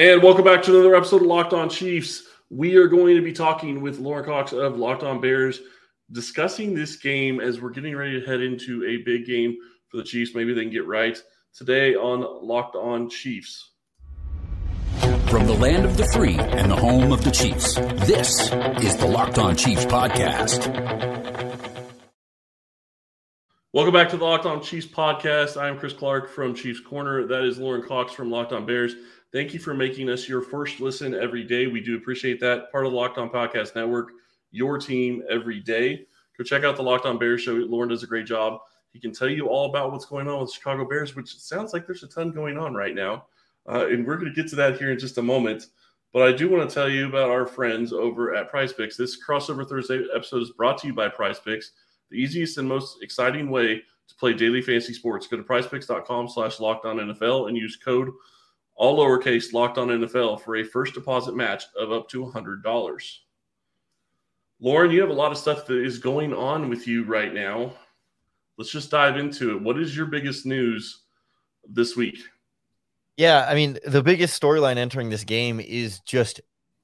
And welcome back to another episode of Locked On Chiefs. We are going to be talking with Lorin Cox of Locked On Bears, discussing this game as we're getting ready to head into a big game for the Chiefs. Maybe they can get right today on Locked On Chiefs. From the land of the free and the home of the Chiefs, this is the Locked On Chiefs podcast. Welcome back to the Locked On Chiefs podcast. I'm Chris Clark from Chiefs Corner. That is Lorin Cox from Locked On Bears. Thank you for making us your first listen every day. We do appreciate that. Part of the Locked On Podcast Network, your team every day. Go check out the Locked On Bears show. Lorin does a great job. He can tell you all about what's going on with Chicago Bears, which sounds like there's a ton going on right now. Uh, and we're going to get to that here in just a moment. But I do want to tell you about our friends over at Prize Picks. This crossover Thursday episode is brought to you by Prize Picks, the easiest and most exciting way to play daily fantasy sports. Go to prizepicks.com slash NFL and use code all lowercase locked on NFL for a first deposit match of up to $100. Lorin, you have a lot of stuff that is going on with you right now. Let's just dive into it. What is your biggest news this week? Yeah, I mean, the biggest storyline entering this game is just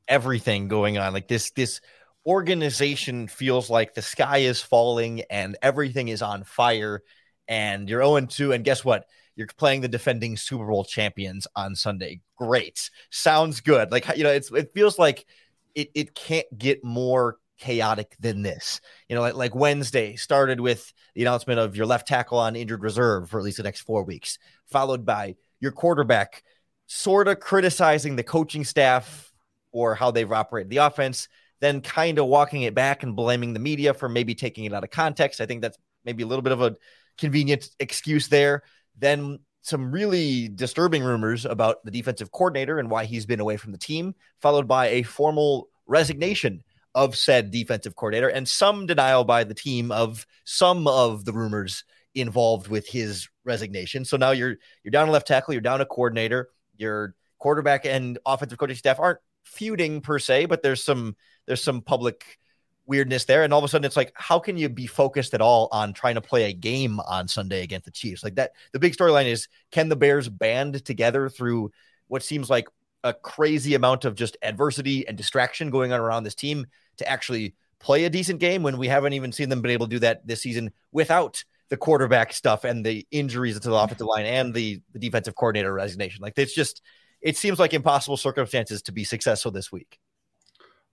everything going on. Like this this organization feels like the sky is falling and everything is on fire and you're 0 2 and guess what? You're playing the defending Super Bowl champions on Sunday. Great. Sounds good. Like, you know, it's, it feels like it, it can't get more chaotic than this. You know, like, like Wednesday started with the announcement of your left tackle on injured reserve for at least the next four weeks, followed by your quarterback sort of criticizing the coaching staff or how they've operated the offense, then kind of walking it back and blaming the media for maybe taking it out of context. I think that's maybe a little bit of a convenient excuse there. Then some really disturbing rumors about the defensive coordinator and why he's been away from the team, followed by a formal resignation of said defensive coordinator and some denial by the team of some of the rumors involved with his resignation. So now you're you're down a left tackle, you're down a coordinator, your quarterback and offensive coaching staff aren't feuding per se, but there's some there's some public weirdness there. And all of a sudden, it's like, how can you be focused at all on trying to play a game on Sunday against the Chiefs? Like that, the big storyline is can the Bears band together through what seems like a crazy amount of just adversity and distraction going on around this team to actually play a decent game when we haven't even seen them been able to do that this season without the quarterback stuff and the injuries to the mm-hmm. offensive line and the, the defensive coordinator resignation. Like it's just, it seems like impossible circumstances to be successful this week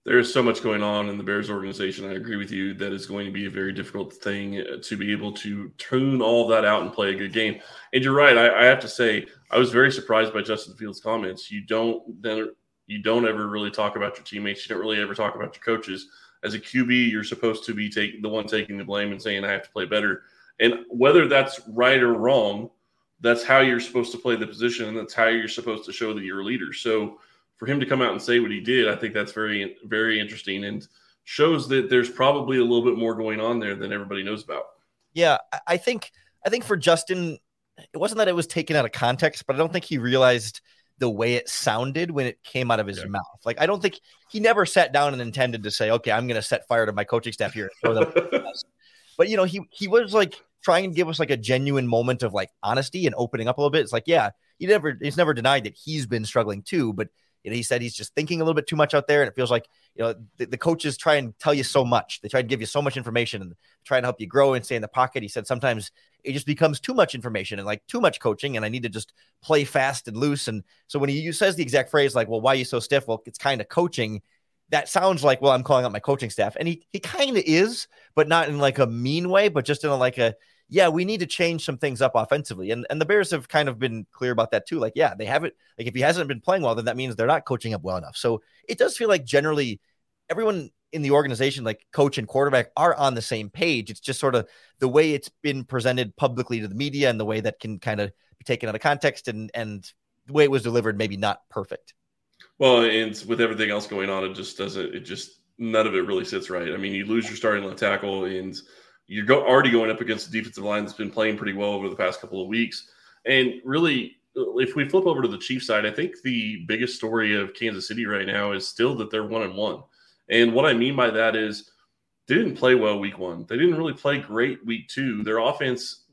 there is so much going on in the Bears organization. I agree with you that it's going to be a very difficult thing uh, to be able to tune all that out and play a good game. And you're right. I, I have to say, I was very surprised by Justin Fields' comments. You don't then you don't ever really talk about your teammates. You don't really ever talk about your coaches. As a QB, you're supposed to be taking the one taking the blame and saying I have to play better. And whether that's right or wrong, that's how you're supposed to play the position, and that's how you're supposed to show that you're a leader. So for him to come out and say what he did, I think that's very, very interesting and shows that there's probably a little bit more going on there than everybody knows about. Yeah, I think I think for Justin, it wasn't that it was taken out of context, but I don't think he realized the way it sounded when it came out of his yeah. mouth. Like I don't think he never sat down and intended to say, "Okay, I'm going to set fire to my coaching staff here." but you know, he he was like trying to give us like a genuine moment of like honesty and opening up a little bit. It's like, yeah, he never he's never denied that he's been struggling too, but you know, he said he's just thinking a little bit too much out there, and it feels like you know the, the, coaches try and tell you so much. They try to give you so much information and try and help you grow and stay in the pocket. He said sometimes it just becomes too much information and like too much coaching, and I need to just play fast and loose. And so when he says the exact phrase like, "Well, why are you so stiff?" Well, it's kind of coaching. That sounds like, well, I'm calling out my coaching staff, and he he kind of is, but not in like a mean way, but just in a, like a yeah, we need to change some things up offensively. And and the Bears have kind of been clear about that too. Like, yeah, they haven't like if he hasn't been playing well, then that means they're not coaching up well enough. So it does feel like generally everyone in the organization, like coach and quarterback, are on the same page. It's just sort of the way it's been presented publicly to the media and the way that can kind of be taken out of context and and the way it was delivered, maybe not perfect. Well, and with everything else going on, it just doesn't. It just none of it really sits right. I mean, you lose your starting left tackle and you're go, already going up against a defensive line that's been playing pretty well over the past couple of weeks. And really, if we flip over to the Chiefs side, I think the biggest story of Kansas City right now is still that they're one and one. And what I mean by that is they didn't play well week one. They didn't really play great week two. Their offense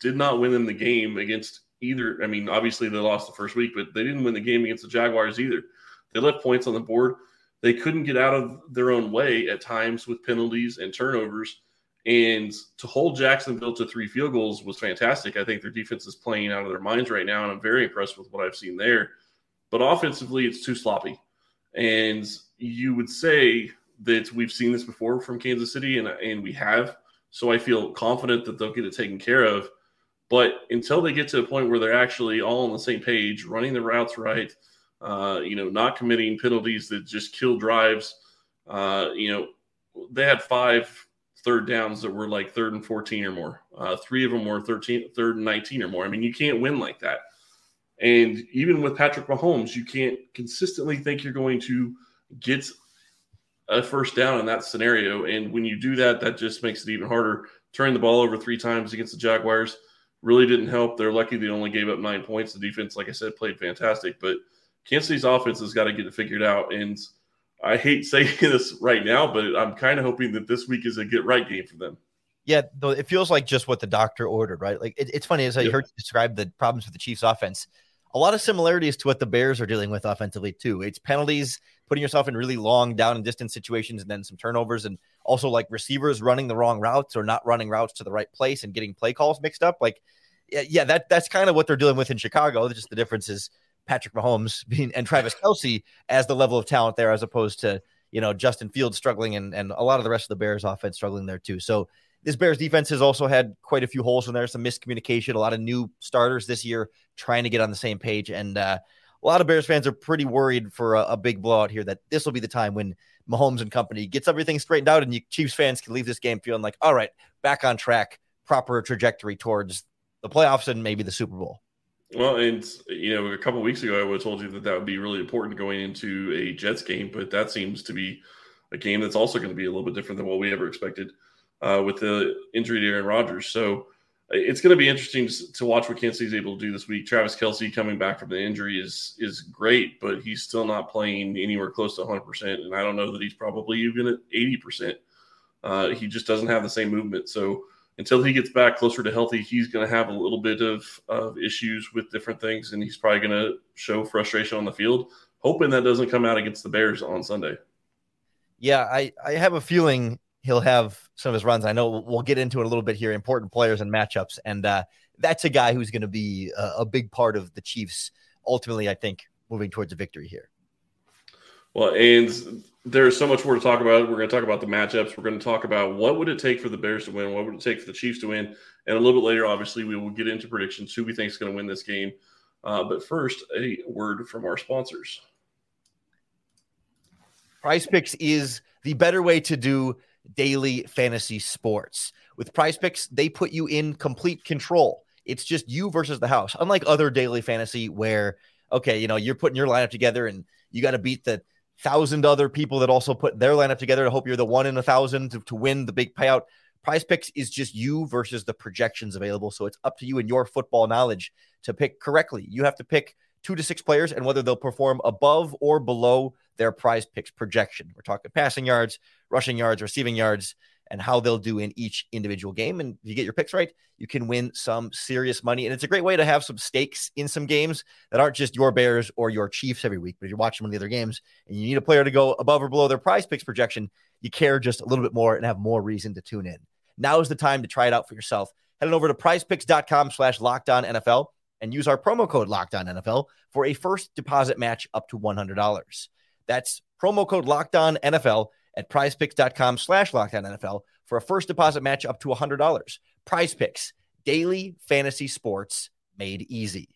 did not win in the game against either. I mean, obviously they lost the first week, but they didn't win the game against the Jaguars either. They left points on the board. They couldn't get out of their own way at times with penalties and turnovers. And to hold Jacksonville to three field goals was fantastic. I think their defense is playing out of their minds right now, and I'm very impressed with what I've seen there. But offensively, it's too sloppy. And you would say that we've seen this before from Kansas City, and, and we have. So I feel confident that they'll get it taken care of. But until they get to a point where they're actually all on the same page, running the routes right, uh, you know, not committing penalties that just kill drives, uh, you know, they had five third downs that were like third and 14 or more. Uh, three of them were 13, third and 19 or more. I mean, you can't win like that. And even with Patrick Mahomes, you can't consistently think you're going to get a first down in that scenario. And when you do that, that just makes it even harder. Turning the ball over three times against the Jaguars really didn't help. They're lucky they only gave up nine points. The defense, like I said, played fantastic. But Kansas City's offense has got to get it figured out. And I hate saying this right now, but I'm kind of hoping that this week is a get right game for them. Yeah, though it feels like just what the doctor ordered, right? Like it, it's funny as I yep. heard you describe the problems with the Chiefs' offense. A lot of similarities to what the Bears are dealing with offensively too. It's penalties, putting yourself in really long down and distance situations, and then some turnovers, and also like receivers running the wrong routes or not running routes to the right place and getting play calls mixed up. Like, yeah, yeah that that's kind of what they're dealing with in Chicago. Just the difference is Patrick Mahomes being and Travis Kelce as the level of talent there, as opposed to you know Justin Fields struggling and and a lot of the rest of the Bears offense struggling there too. So this Bears defense has also had quite a few holes in there, some miscommunication, a lot of new starters this year trying to get on the same page, and uh, a lot of Bears fans are pretty worried for a, a big blowout here. That this will be the time when Mahomes and company gets everything straightened out, and you Chiefs fans can leave this game feeling like, all right, back on track, proper trajectory towards the playoffs and maybe the Super Bowl. Well, and you know, a couple weeks ago, I would have told you that that would be really important going into a Jets game, but that seems to be a game that's also going to be a little bit different than what we ever expected uh, with the injury to Aaron Rodgers. So it's going to be interesting to, watch what Kansas is able to do this week. Travis Kelce coming back from the injury is is great, but he's still not playing anywhere close to 100. percent And I don't know that he's probably even at 80 percent. Uh, he just doesn't have the same movement. So until he gets back closer to healthy, he's going to have a little bit of, of issues with different things, and he's probably going to show frustration on the field. Hoping that doesn't come out against the Bears on Sunday. Yeah, I, I have a feeling he'll have some of his runs. I know we'll get into it a little bit here, important players and matchups, and uh, that's a guy who's going to be a, a big part of the Chiefs. Ultimately, I think moving towards a victory here. Well, and there's so much more to talk about. We're going to talk about the matchups. We're going to talk about what would it take for the Bears to win, what would it take for the Chiefs to win, and a little bit later, obviously, we will get into predictions who we think is going to win this game. Uh, but first, a word from our sponsors. PrizePicks is the better way to do daily fantasy sports. With PrizePicks, they put you in complete control. It's just you versus the house. Unlike other daily fantasy where, okay, you know, you're putting your lineup together and you got to beat the thousand other people that also put their lineup together to hope you're the one in a thousand to, to win the big payout. Prize picks is just you versus the projections available. So it's up to you and your football knowledge to pick correctly. You have to pick two to six players and whether they'll perform above or below their prize picks projection. We're talking passing yards, rushing yards, receiving yards, and how they'll do in each individual game. And if you get your picks right, you can win some serious money. And it's a great way to have some stakes in some games that aren't just your Bears or your Chiefs every week. But if you're watching one of the other games and you need a player to go above or below their prize picks projection, you care just a little bit more and have more reason to tune in. Now is the time to try it out for yourself. Head on over to prizepicks.com slash lockdown NFL and use our promo code lockdown NFL for a first deposit match up to $100. That's promo code lockdown NFL at prizepicks.com slash lockdown NFL for a first deposit match up to $100. Prize picks, daily fantasy sports made easy.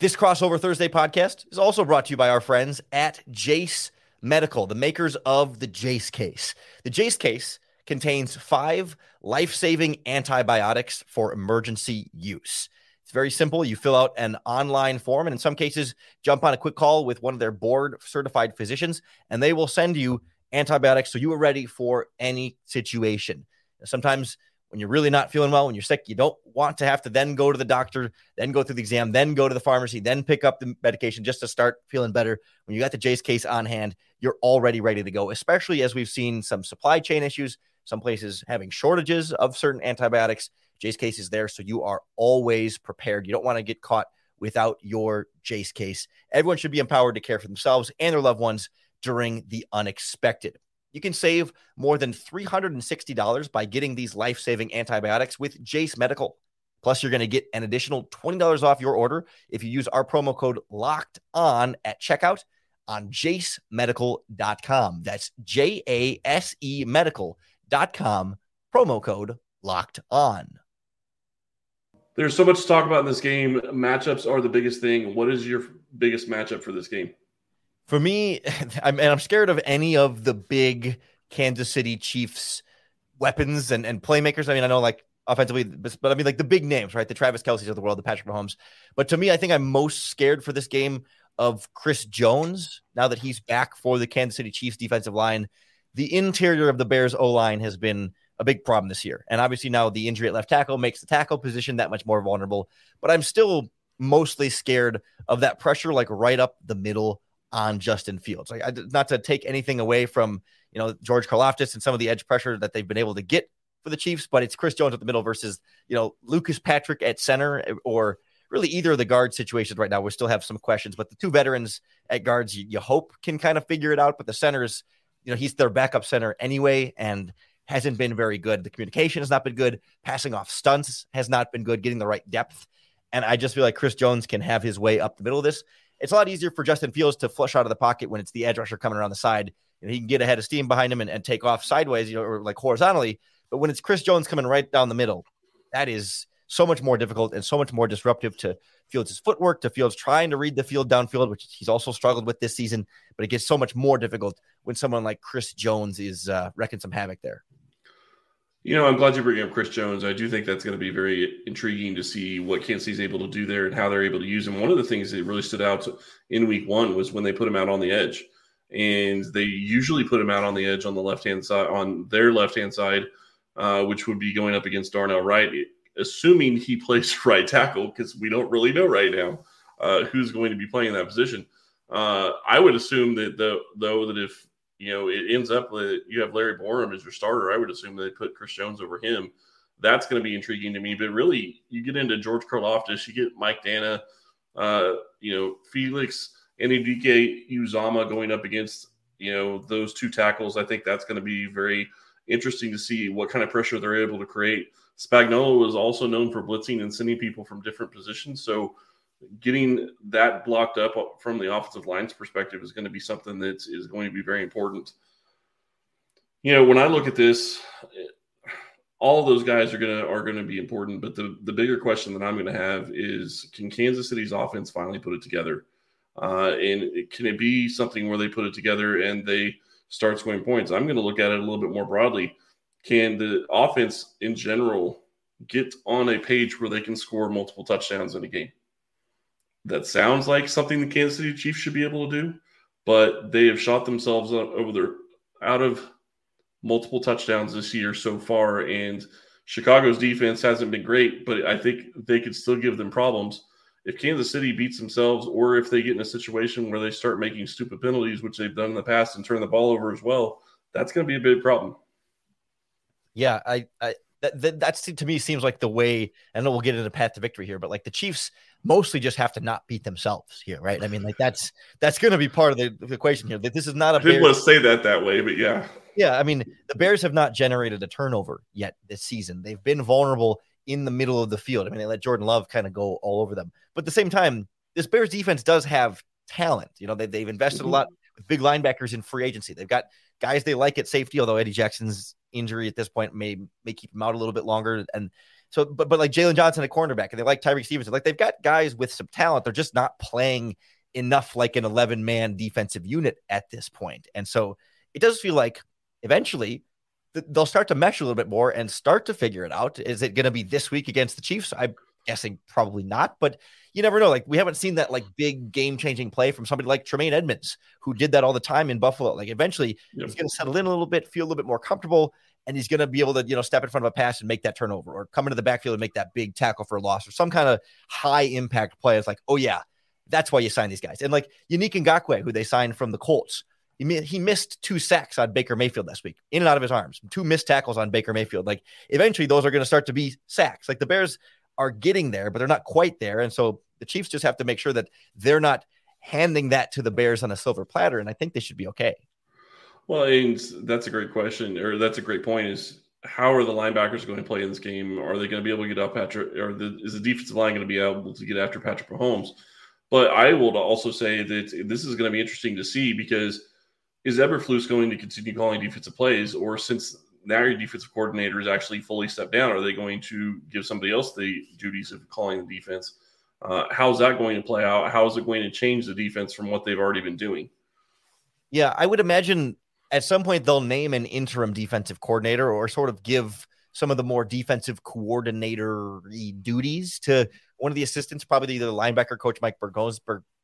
This crossover Thursday podcast is also brought to you by our friends at Jase Medical, the makers of the Jase case. The Jase case contains five life saving antibiotics for emergency use. It's very simple. You fill out an online form, and in some cases, jump on a quick call with one of their board certified physicians, and they will send you antibiotics so you are ready for any situation. Sometimes when you're really not feeling well, when you're sick, you don't want to have to then go to the doctor, then go through the exam, then go to the pharmacy, then pick up the medication just to start feeling better. When you got the Jase case on hand, you're already ready to go, especially as we've seen some supply chain issues, some places having shortages of certain antibiotics. Jase case is there. So you are always prepared. You don't want to get caught without your Jase case. Everyone should be empowered to care for themselves and their loved ones during the unexpected. You can save more than $360 by getting these life saving antibiotics with Jase Medical. Plus, you're going to get an additional $20 off your order if you use our promo code locked on at checkout on jasemedical.com. That's J A S E medical.com, promo code locked on. There's so much to talk about in this game. Matchups are the biggest thing. What is your biggest matchup for this game? For me, I'm, and I'm scared of any of the big Kansas City Chiefs weapons and, and playmakers. I mean, I know like offensively, but, but I mean like the big names, right? The Travis Kelce's of the world, the Patrick Mahomes. But to me, I think I'm most scared for this game of Chris Jones now that he's back for the Kansas City Chiefs defensive line. The interior of the Bears O line has been a big problem this year. And obviously now the injury at left tackle makes the tackle position that much more vulnerable. But I'm still mostly scared of that pressure, like right up the middle on Justin Fields. Like I, not to take anything away from you know George Karlaftis and some of the edge pressure that they've been able to get for the Chiefs, but it's Chris Jones at the middle versus you know Lucas Patrick at center eh, or really either of the guard situations right now. We still have some questions, but the two veterans at guards you, you hope can kind of figure it out. But the centers, you know, he's their backup center anyway, and hasn't been very good. The communication has not been good. Passing off stunts has not been good. Getting the right depth. And I just feel like Chris Jones can have his way up the middle of this. It's a lot easier for Justin Fields to flush out of the pocket when it's the edge rusher coming around the side. Know, he can get ahead of steam behind him and, and take off sideways, you know, or like horizontally. But when it's Chris Jones coming right down the middle, that is so much more difficult and so much more disruptive to Fields' footwork, to Fields trying to read the field downfield, which he's also struggled with this season. But it gets so much more difficult when someone like Chris Jones is uh, wrecking some havoc there. You know, I'm glad you bring up Chris Jones. I do think that's going to be very intriguing to see what Kansas City's able to do there and how they're able to use him. One of the things that really stood out in week one was when they put him out on the edge. And they usually put him out on the edge on the left hand side, on their left hand side, uh, which would be going up against Darnell Wright, assuming he plays right tackle, because we don't really know right now uh, who's going to be playing that position. Uh, I would assume that, the, though, that if you know, it ends up that you have Larry Borom as your starter. I would assume they put Chris Jones over him. That's going to be intriguing to me. But really, you get into George Karlaftis, you get Mike Danna, uh, you know, Felix Anudike-Uzomah going up against, you know, those two tackles. I think that's going to be very interesting to see what kind of pressure they're able to create. Spagnuolo is also known for blitzing and sending people from different positions. So getting that blocked up from the offensive line's perspective is going to be something that is going to be very important. You know, when I look at this, all those guys are gonna are gonna be important. But the the bigger question that I'm going to have is, can Kansas City's offense finally put it together? Uh, and can it be something where they put it together and they start scoring points? I'm going to look at it a little bit more broadly. Can the offense in general get on a page where they can score multiple touchdowns in a game? that sounds like something the Kansas City Chiefs should be able to do, but they have shot themselves over their out of multiple touchdowns this year so far. And Chicago's defense hasn't been great, but I think they could still give them problems. If Kansas City beats themselves, or if they get in a situation where they start making stupid penalties, which they've done in the past, and turn the ball over as well, that's going to be a big problem. Yeah, I, I that, that that's to me seems like the way. I know we'll get into a path to victory here, but like the Chiefs mostly just have to not beat themselves here, right? I mean, like that's that's going to be part of the, the, equation here. That this is not a. I didn't want to say that that way, but yeah. Yeah, I mean, the Bears have not generated a turnover yet this season. They've been vulnerable in the middle of the field. I mean, they let Jordan Love kind of go all over them. But at the same time, this Bears defense does have talent. You know, they, they've invested mm-hmm. a lot with big linebackers in free agency. They've got guys they like at safety, although Eddie Jackson's injury at this point may may keep him out a little bit longer. And so, but but like Jaylon Johnson at cornerback, and they like Tyrique Stevenson. Like they've got guys with some talent. They're just not playing enough like an 11 man defensive unit at this point. And so it does feel like eventually they'll start to mesh a little bit more and start to figure it out. Is it going to be this week against the Chiefs? I'm guessing probably not, but you never know. Like we haven't seen that like big game changing play from somebody like Tremaine Edmunds, who did that all the time in Buffalo. Like eventually yep. he's going to settle in a little bit, feel a little bit more comfortable, and he's going to be able to, you know, step in front of a pass and make that turnover or come into the backfield and make that big tackle for a loss or some kind of high impact play. It's like, oh, yeah, that's why you sign these guys. And like Yannick Ngakoue, who they signed from the Colts, He, he missed two sacks on Baker Mayfield last week, in and out of his arms. Two missed tackles on Baker Mayfield. Like eventually, those are going to start to be sacks. Like the Bears are getting there, but they're not quite there. And so the Chiefs just have to make sure that they're not handing that to the Bears on a silver platter. And I think they should be okay. Well, that's a great question, or that's a great point. Is how are the linebackers going to play in this game? Are they going to be able to get up Patrick, or the, is the defensive line going to be able to get after Patrick Mahomes? But I will also say that this is going to be interesting to see because is Eberflus going to continue calling defensive plays, or since now your defensive coordinator is actually fully stepped down, are they going to give somebody else the duties of calling the defense? Uh, how's that going to play out? How is it going to change the defense from what they've already been doing? Yeah, I would imagine at some point they'll name an interim defensive coordinator or sort of give some of the more defensive coordinator duties to one of the assistants, probably either the linebacker coach Mike Bergoz,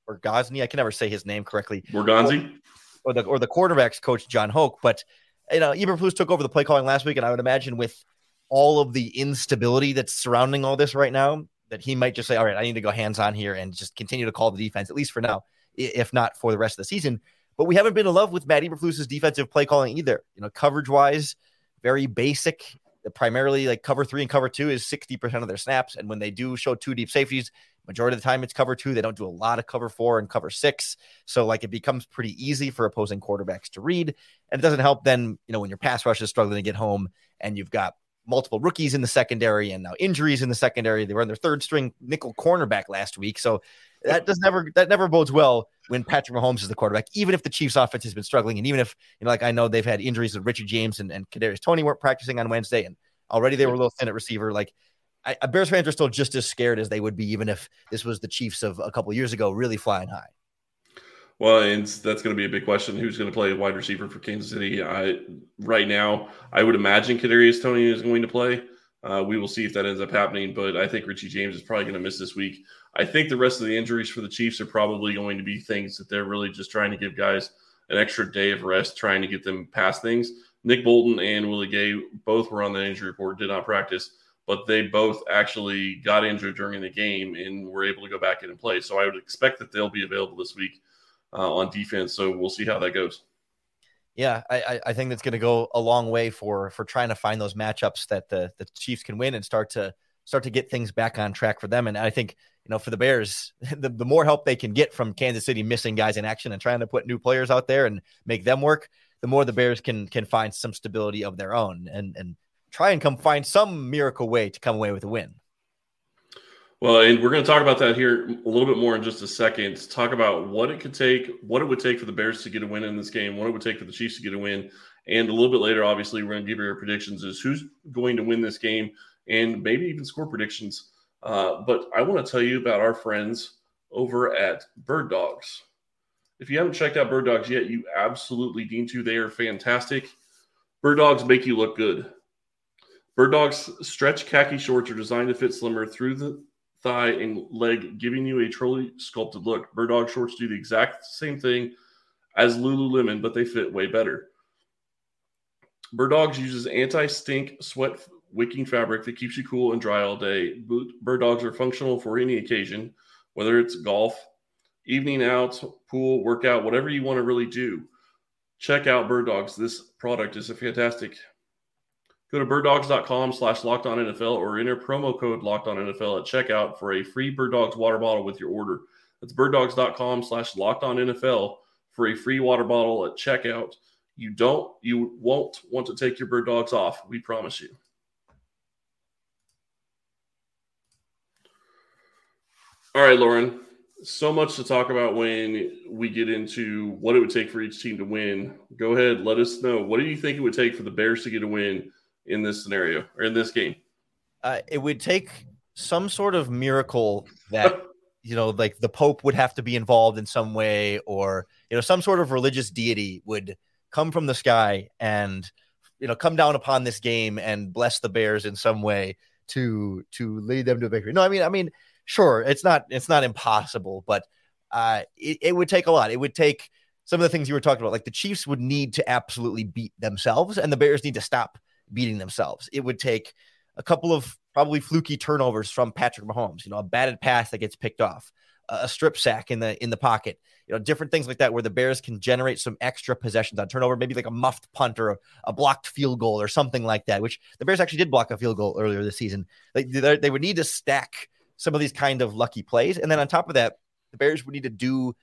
Bergozny. I can never say his name correctly. Bergonzi? Or, or the or the quarterbacks coach John Hoke. But you uh, know, Eberflus took over the play calling last week, and I would imagine with all of the instability that's surrounding all this right now, that he might just say, "All right, I need to go hands on here and just continue to call the defense, at least for now, if not for the rest of the season." But we haven't been in love with Matt Eberflus's defensive play calling either. You know, coverage wise, very basic. Primarily, like cover three and cover two is 60% of their snaps. And when they do show two deep safeties, majority of the time it's cover two. They don't do a lot of cover four and cover six. So, like, it becomes pretty easy for opposing quarterbacks to read. And it doesn't help then, you know, when your pass rush is struggling to get home and you've got multiple rookies in the secondary and now injuries in the secondary. They were on their third string nickel cornerback last week. So that does never that never bodes well when Patrick Mahomes is the quarterback, even if the Chiefs offense has been struggling. And even if, you know, like I know they've had injuries with Richard James and, and Kadarius Toney weren't practicing on Wednesday and already they were a little thin at receiver. Like I, Bears fans are still just as scared as they would be, even if this was the Chiefs of a couple years ago, really flying high. Well, and that's going to be a big question. Who's going to play wide receiver for Kansas City? I right now, I would imagine Kadarius Toney is going to play. Uh, we will see if that ends up happening, but I think Richie James is probably going to miss this week. I think the rest of the injuries for the Chiefs are probably going to be things that they're really just trying to give guys an extra day of rest, trying to get them past things. Nick Bolton and Willie Gay both were on the injury report, did not practice, but they both actually got injured during the game and were able to go back in and play. So I would expect that they'll be available this week uh, on defense. So we'll see how that goes. Yeah, I, I think that's going to go a long way for for trying to find those matchups that the the Chiefs can win and start to start to get things back on track for them. And I think you know, for the Bears, the, the more help they can get from Kansas City missing guys in action and trying to put new players out there and make them work, the more the Bears can can find some stability of their own and and try and come find some miracle way to come away with a win. Well, and we're going to talk about that here a little bit more in just a second. Talk about what it could take, what it would take for the Bears to get a win in this game, what it would take for the Chiefs to get a win, and a little bit later, obviously, we're going to give you our predictions: is who's going to win this game, and maybe even score predictions uh, but I want to tell you about our friends over at Bird Dogs. If you haven't checked out Bird Dogs yet, you absolutely need to. They are fantastic. Bird Dogs make you look good. Bird Dogs stretch khaki shorts are designed to fit slimmer through the thigh and leg, giving you a truly sculpted look. Bird Dog shorts do the exact same thing as Lululemon, but they fit way better. Bird Dogs uses anti-stink sweat wicking fabric that keeps you cool and dry all day. Bird dogs are functional for any occasion, whether it's golf, evening out, pool, workout, whatever you want to really do. Check out Bird Dogs. This product is a fantastic. Go to birddogs.com slash locked on NFL or enter promo code locked on NFL at checkout for a free Bird Dogs water bottle with your order. That's birddogs.com slash locked on NFL for a free water bottle at checkout. You don't, you won't want to take your bird dogs off. We promise you. All right, Lorin. So much to talk about when we get into what it would take for each team to win. Go ahead, let us know. What do you think it would take for the Bears to get a win in this scenario or in this game? Uh, it would take some sort of miracle that you know, like the Pope would have to be involved in some way, or you know, some sort of religious deity would come from the sky and you know come down upon this game and bless the Bears in some way to to lead them to victory. No, I mean, I mean sure, it's not it's not impossible, but uh, it, it would take a lot. It would take some of the things you were talking about, like the Chiefs would need to absolutely beat themselves, and the Bears need to stop beating themselves. It would take a couple of probably fluky turnovers from Patrick Mahomes, you know, a batted pass that gets picked off, a strip sack in the in the pocket, you know, different things like that where the Bears can generate some extra possessions on turnover, maybe like a muffed punt or a, a blocked field goal or something like that. Which the Bears actually did block a field goal earlier this season. They they would need to stack some of these kind of lucky plays, and then on top of that, the Bears would need to do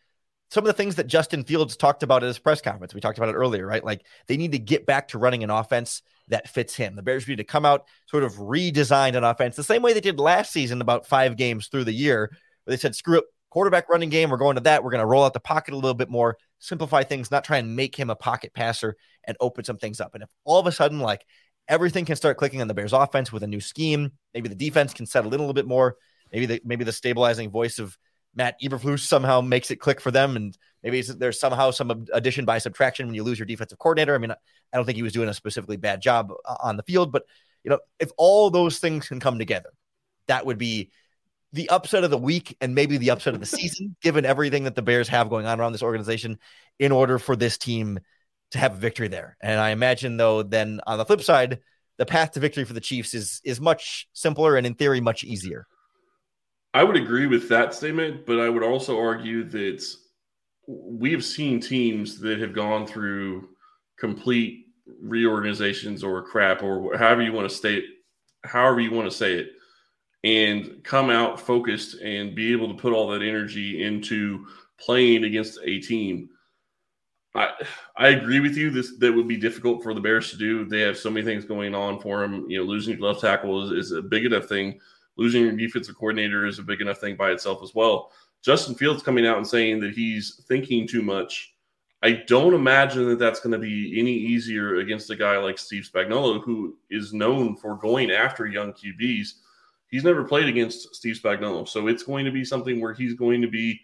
some of the things that Justin Fields talked about at his press conference. We talked about it earlier, right? Like they need to get back to running an offense that fits him. The Bears need to come out, sort of redesign an offense the same way they did last season, about five games through the year, where they said, screw it, quarterback running game, we're going to that. We're going to roll out the pocket a little bit more, simplify things, not try and make him a pocket passer and open some things up. And if all of a sudden, like everything can start clicking on the Bears offense with a new scheme, maybe the defense can settle in a little bit more. Maybe the maybe the stabilizing voice of Matt Eberflus somehow makes it click for them, and maybe there's somehow some addition by subtraction when you lose your defensive coordinator. I mean, I don't think he was doing a specifically bad job uh, on the field, but you know, if all those things can come together, that would be the upset of the week and maybe the upset of the season, given everything that the Bears have going on around this organization, in order for this team to have a victory there. And I imagine, though, then on the flip side, the path to victory for the Chiefs is is much simpler and in theory much easier. I would agree with that statement, but I would also argue that we have seen teams that have gone through complete reorganizations or crap or however you want to state however you want to say it and come out focused and be able to put all that energy into playing against a team I I agree with you. This that would be difficult for the Bears to do. They have so many things going on for them. You know, losing left tackle is, is a big enough thing losing your defensive coordinator is a big enough thing by itself as well. Justin Fields coming out and saying that he's thinking too much. I don't imagine that that's going to be any easier against a guy like Steve Spagnuolo, who is known for going after young QBs. He's never played against Steve Spagnuolo, so it's going to be something where he's going to be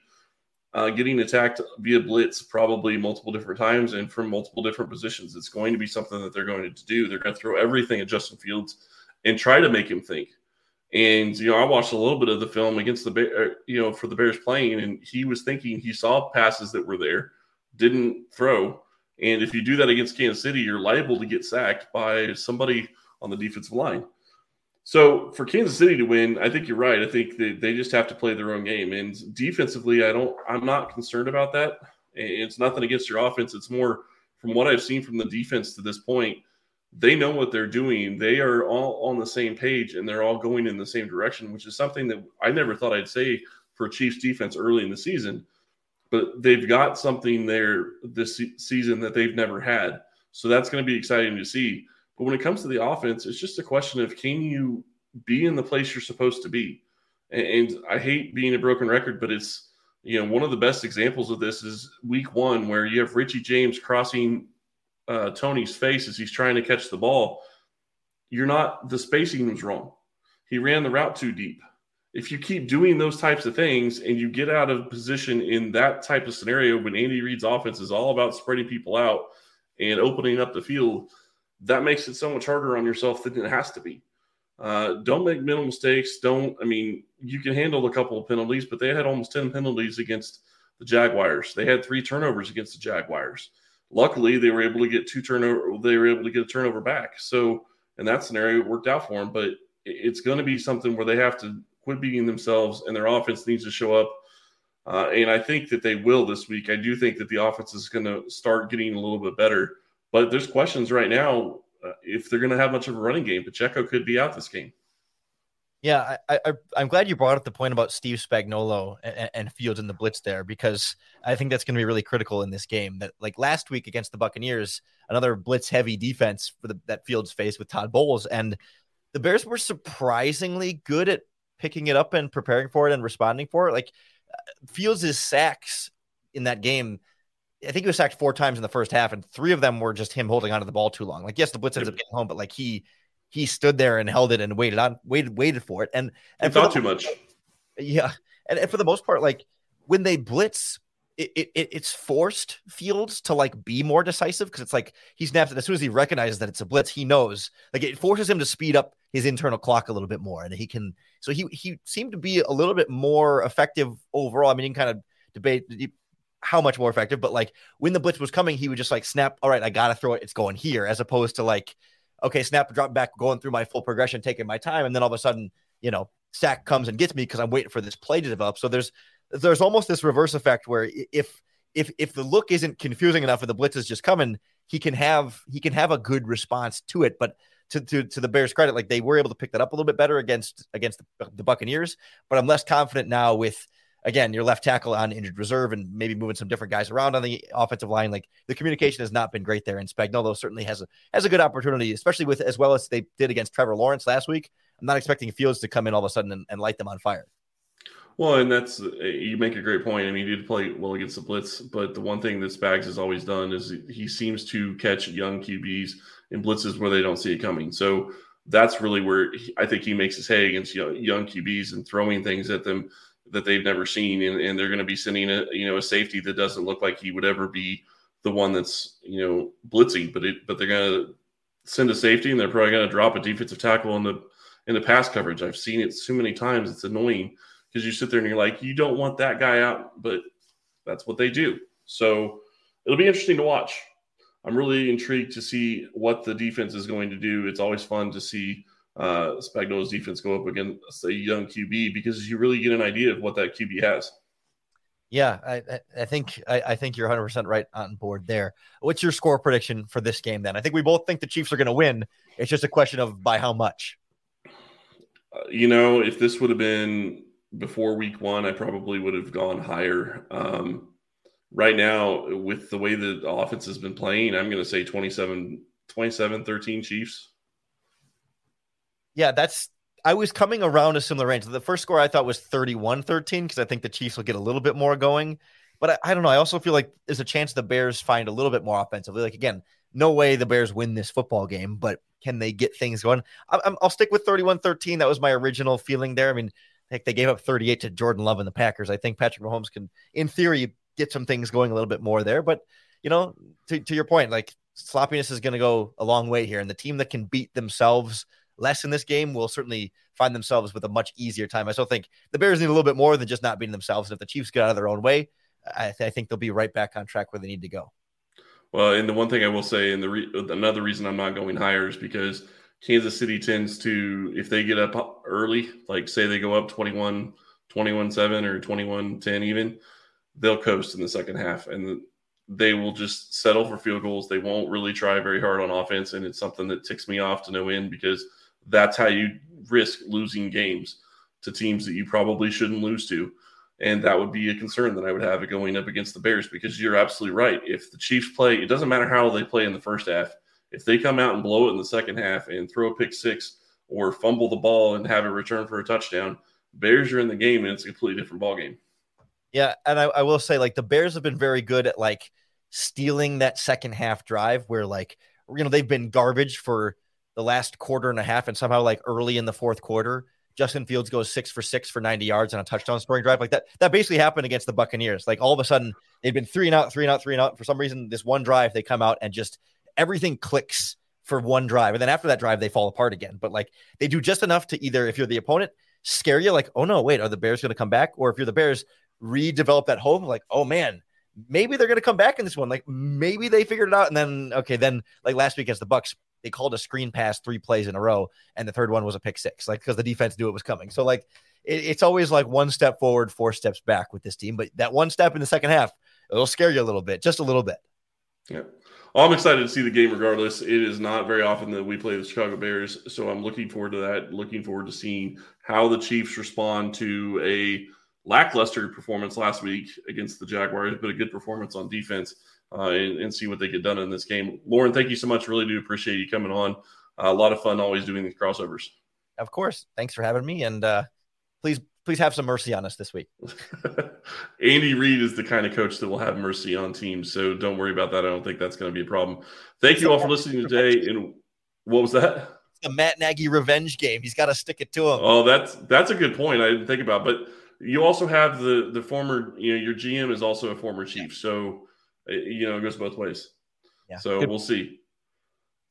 uh, getting attacked via blitz probably multiple different times and from multiple different positions. It's going to be something that they're going to do. They're going to throw everything at Justin Fields and try to make him think. And you know, I watched a little bit of the film against the Bear, uh, you know, for the Bears playing, and he was thinking he saw passes that were there, didn't throw. And if you do that against Kansas City, you're liable to get sacked by somebody on the defensive line. So for Kansas City to win, I think you're right. I think that they just have to play their own game. And defensively, I don't. I'm not concerned about that. It's nothing against your offense. It's more from what I've seen from the defense to this point they know what they're doing. They are all on the same page and they're all going in the same direction, which is something that I never thought I'd say for Chiefs defense early in the season. But they've got something there this season that they've never had. So that's going to be exciting to see. But when it comes to the offense, it's just a question of can you be in the place you're supposed to be? And I hate being a broken record, but it's you know one of the best examples of this is week one where you have Richie James crossing uh, Toney's face as he's trying to catch the ball, you're not, the spacing was wrong. He ran the route too deep. If you keep doing those types of things and you get out of position in that type of scenario when Andy Reid's offense is all about spreading people out and opening up the field, that makes it so much harder on yourself than it has to be. Uh, don't make mental mistakes. Don't, I mean, you can handle a couple of penalties, but they had almost 10 penalties against the Jaguars. They had three turnovers against the Jaguars luckily they were able to get two turnover they were able to get a turnover back. So in that scenario it worked out for them but it's going to be something where they have to quit beating themselves and their offense needs to show up. Uh, and i think that they will this week. I do think that the offense is going to start getting a little bit better but there's questions right now uh, if they're going to have much of a running game. Pacheco could be out this game yeah, I, I, am glad you brought up the point about Steve Spagnuolo and, and Fields in the blitz there because I think that's going to be really critical in this game. That like last week against the Buccaneers, another blitz heavy defense for the, that Fields faced with Todd Bowles, and the Bears were surprisingly good at picking it up and preparing for it and responding for it. Like uh, Fields' sacks in that game, I think he was sacked four times in the first half, and three of them were just him holding onto the ball too long. Like yes, the blitz ends up getting home, but like he he stood there and held it and waited on waited waited for it and and thought too much. Yeah, and, and for the most part, like when they blitz, it, it, it's forced Fields to like be more decisive because it's like he snaps it as soon as he recognizes that it's a blitz. He knows like it forces him to speed up his internal clock a little bit more, and he can. So he he seemed to be a little bit more effective overall. I mean, you can kind of debate how much more effective, but like when the blitz was coming, he would just like snap. All right, I gotta throw it. It's going here, as opposed to like okay, snap, drop back, going through my full progression, taking my time, and then all of a sudden, you know, sack comes and gets me because I'm waiting for this play to develop. So there's there's almost this reverse effect where if if if the look isn't confusing enough and the blitz is just coming, he can have he can have a good response to it. But to, to, to the Bears' credit, like they were able to pick that up a little bit better against against the, the Buccaneers. But I'm less confident now with again your left tackle on injured reserve and maybe moving some different guys around on the offensive line. Like the communication has not been great there. And Spagnuolo certainly has a has a good opportunity, especially with as well as they did against Trevor Lawrence last week. I'm not expecting Fields to come in all of a sudden and, and light them on fire. Well, and that's eh, you make a great point. I mean, he did play well against the blitz, but the one thing that Spags has always done is he seems to catch young QBs in blitzes where they don't see it coming. So that's really where he, I think he makes his hay against young, young QBs and throwing things at them that they've never seen, and, and they're going to be sending a you know a safety that doesn't look like he would ever be the one that's you know blitzing, but it but they're going to send a safety and they're probably going to drop a defensive tackle in the in the pass coverage. I've seen it so many times; it's annoying because you sit there and you're like, you don't want that guy out, but that's what they do. So it'll be interesting to watch. I'm really intrigued to see what the defense is going to do. It's always fun to see uh, Spagnuolo's defense go up against a young QB because you really get an idea of what that QB has. Yeah, I, I think I, I, think you're 100 percent right on board there. What's your score prediction for this game? Then I think we both think the Chiefs are going to win. It's just a question of by how much. Uh, you know, if this would have been before Week One, I probably would have gone higher. Um, right now, with the way the offense has been playing, I'm going to say 27, 27 13 Chiefs yeah, that's I was coming around a similar range. The first score I thought was 31 13 because I think the Chiefs will get a little bit more going. But I, I, don't know. I also feel like there's a chance the Bears find a little bit more offensively. Like, again, no way the Bears win this football game, but can they get things going? I, will stick with 31 13. That was my original feeling there. I mean, heck, they gave up 38 to Jordan Love and the Packers. I think Patrick Mahomes can, in theory, get some things going a little bit more there. But, you know, to, to your point, like sloppiness is going to go a long way here. And the team that can beat themselves less in this game will certainly find themselves with a much easier time. I still think the Bears need a little bit more than just not beating themselves. And if the Chiefs get out of their own way, I, th- I think they'll be right back on track where they need to go. Well, and the one thing I will say, and the re- another reason I'm not going higher is because Kansas City tends to, if they get up early, like say they go up 21, 21 7 or 21 10 even, they'll coast in the second half. And the, they will just settle for field goals. They won't really try very hard on offense. And it's something that ticks me off to no end because – that's how you risk losing games to teams that you probably shouldn't lose to. And that would be a concern that I would have going up against the Bears because you're absolutely right. If the Chiefs play, it doesn't matter how they play in the first half. If they come out and blow it in the second half and throw a pick six or fumble the ball and have it return for a touchdown, Bears are in the game and it's a completely different ball game. Yeah, and I, I will say like the Bears have been very good at like stealing that second half drive where like you know they've been garbage for the last quarter and a half, and somehow like early in the fourth quarter, Justin Fields goes six for six for 90 yards on a touchdown scoring drive. Like that, that basically happened against the Buccaneers. Like all of a sudden, they've been three and out, three and out, three and out. For some reason, this one drive, they come out and just everything clicks for one drive. And then after that drive, they fall apart again. But like they do just enough to either, if you're the opponent, scare you, like, oh no, wait, are the Bears going to come back? Or if you're the Bears, redevelop that hope, like, oh man, maybe they're going to come back in this one. Like maybe they figured it out. And then, okay, then like last week against the Bucs, they called a screen pass three plays in a row, and the third one was a pick six, like because the defense knew it was coming. So like it, it's always like one step forward, four steps back with this team. But that one step in the second half, it'll scare you a little bit, just a little bit. Yeah. Oh, well, I'm excited to see the game regardless. It is not very often that we play the Chicago Bears. So I'm looking forward to that. Looking forward to seeing how the Chiefs respond to a lackluster performance last week against the Jaguars, but a good performance on defense uh, and, and, see what they get done in this game. Lorin, thank you so much. Really do appreciate you coming on. Uh, a lot of fun always doing these crossovers. Of course. Thanks for having me. And uh, please, please have some mercy on us this week. Andy Reid is the kind of coach that will have mercy on teams. So don't worry about that. I don't think that's going to be a problem. Thank you all for listening today. And what was that? The Matt Nagy revenge game. He's got to stick it to him. Oh, that's that's a good point. I didn't think about, but you also have the the former. You know, your GM is also a former chief. So you know, it goes both ways. Yeah. So Good. we'll see.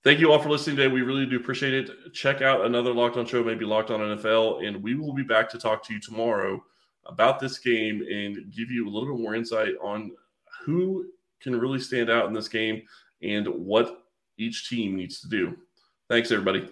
Thank you all for listening today. We really do appreciate it. Check out another Locked On show, maybe Locked On NFL, and we will be back to talk to you tomorrow about this game and give you a little bit more insight on who can really stand out in this game and what each team needs to do. Thanks, everybody.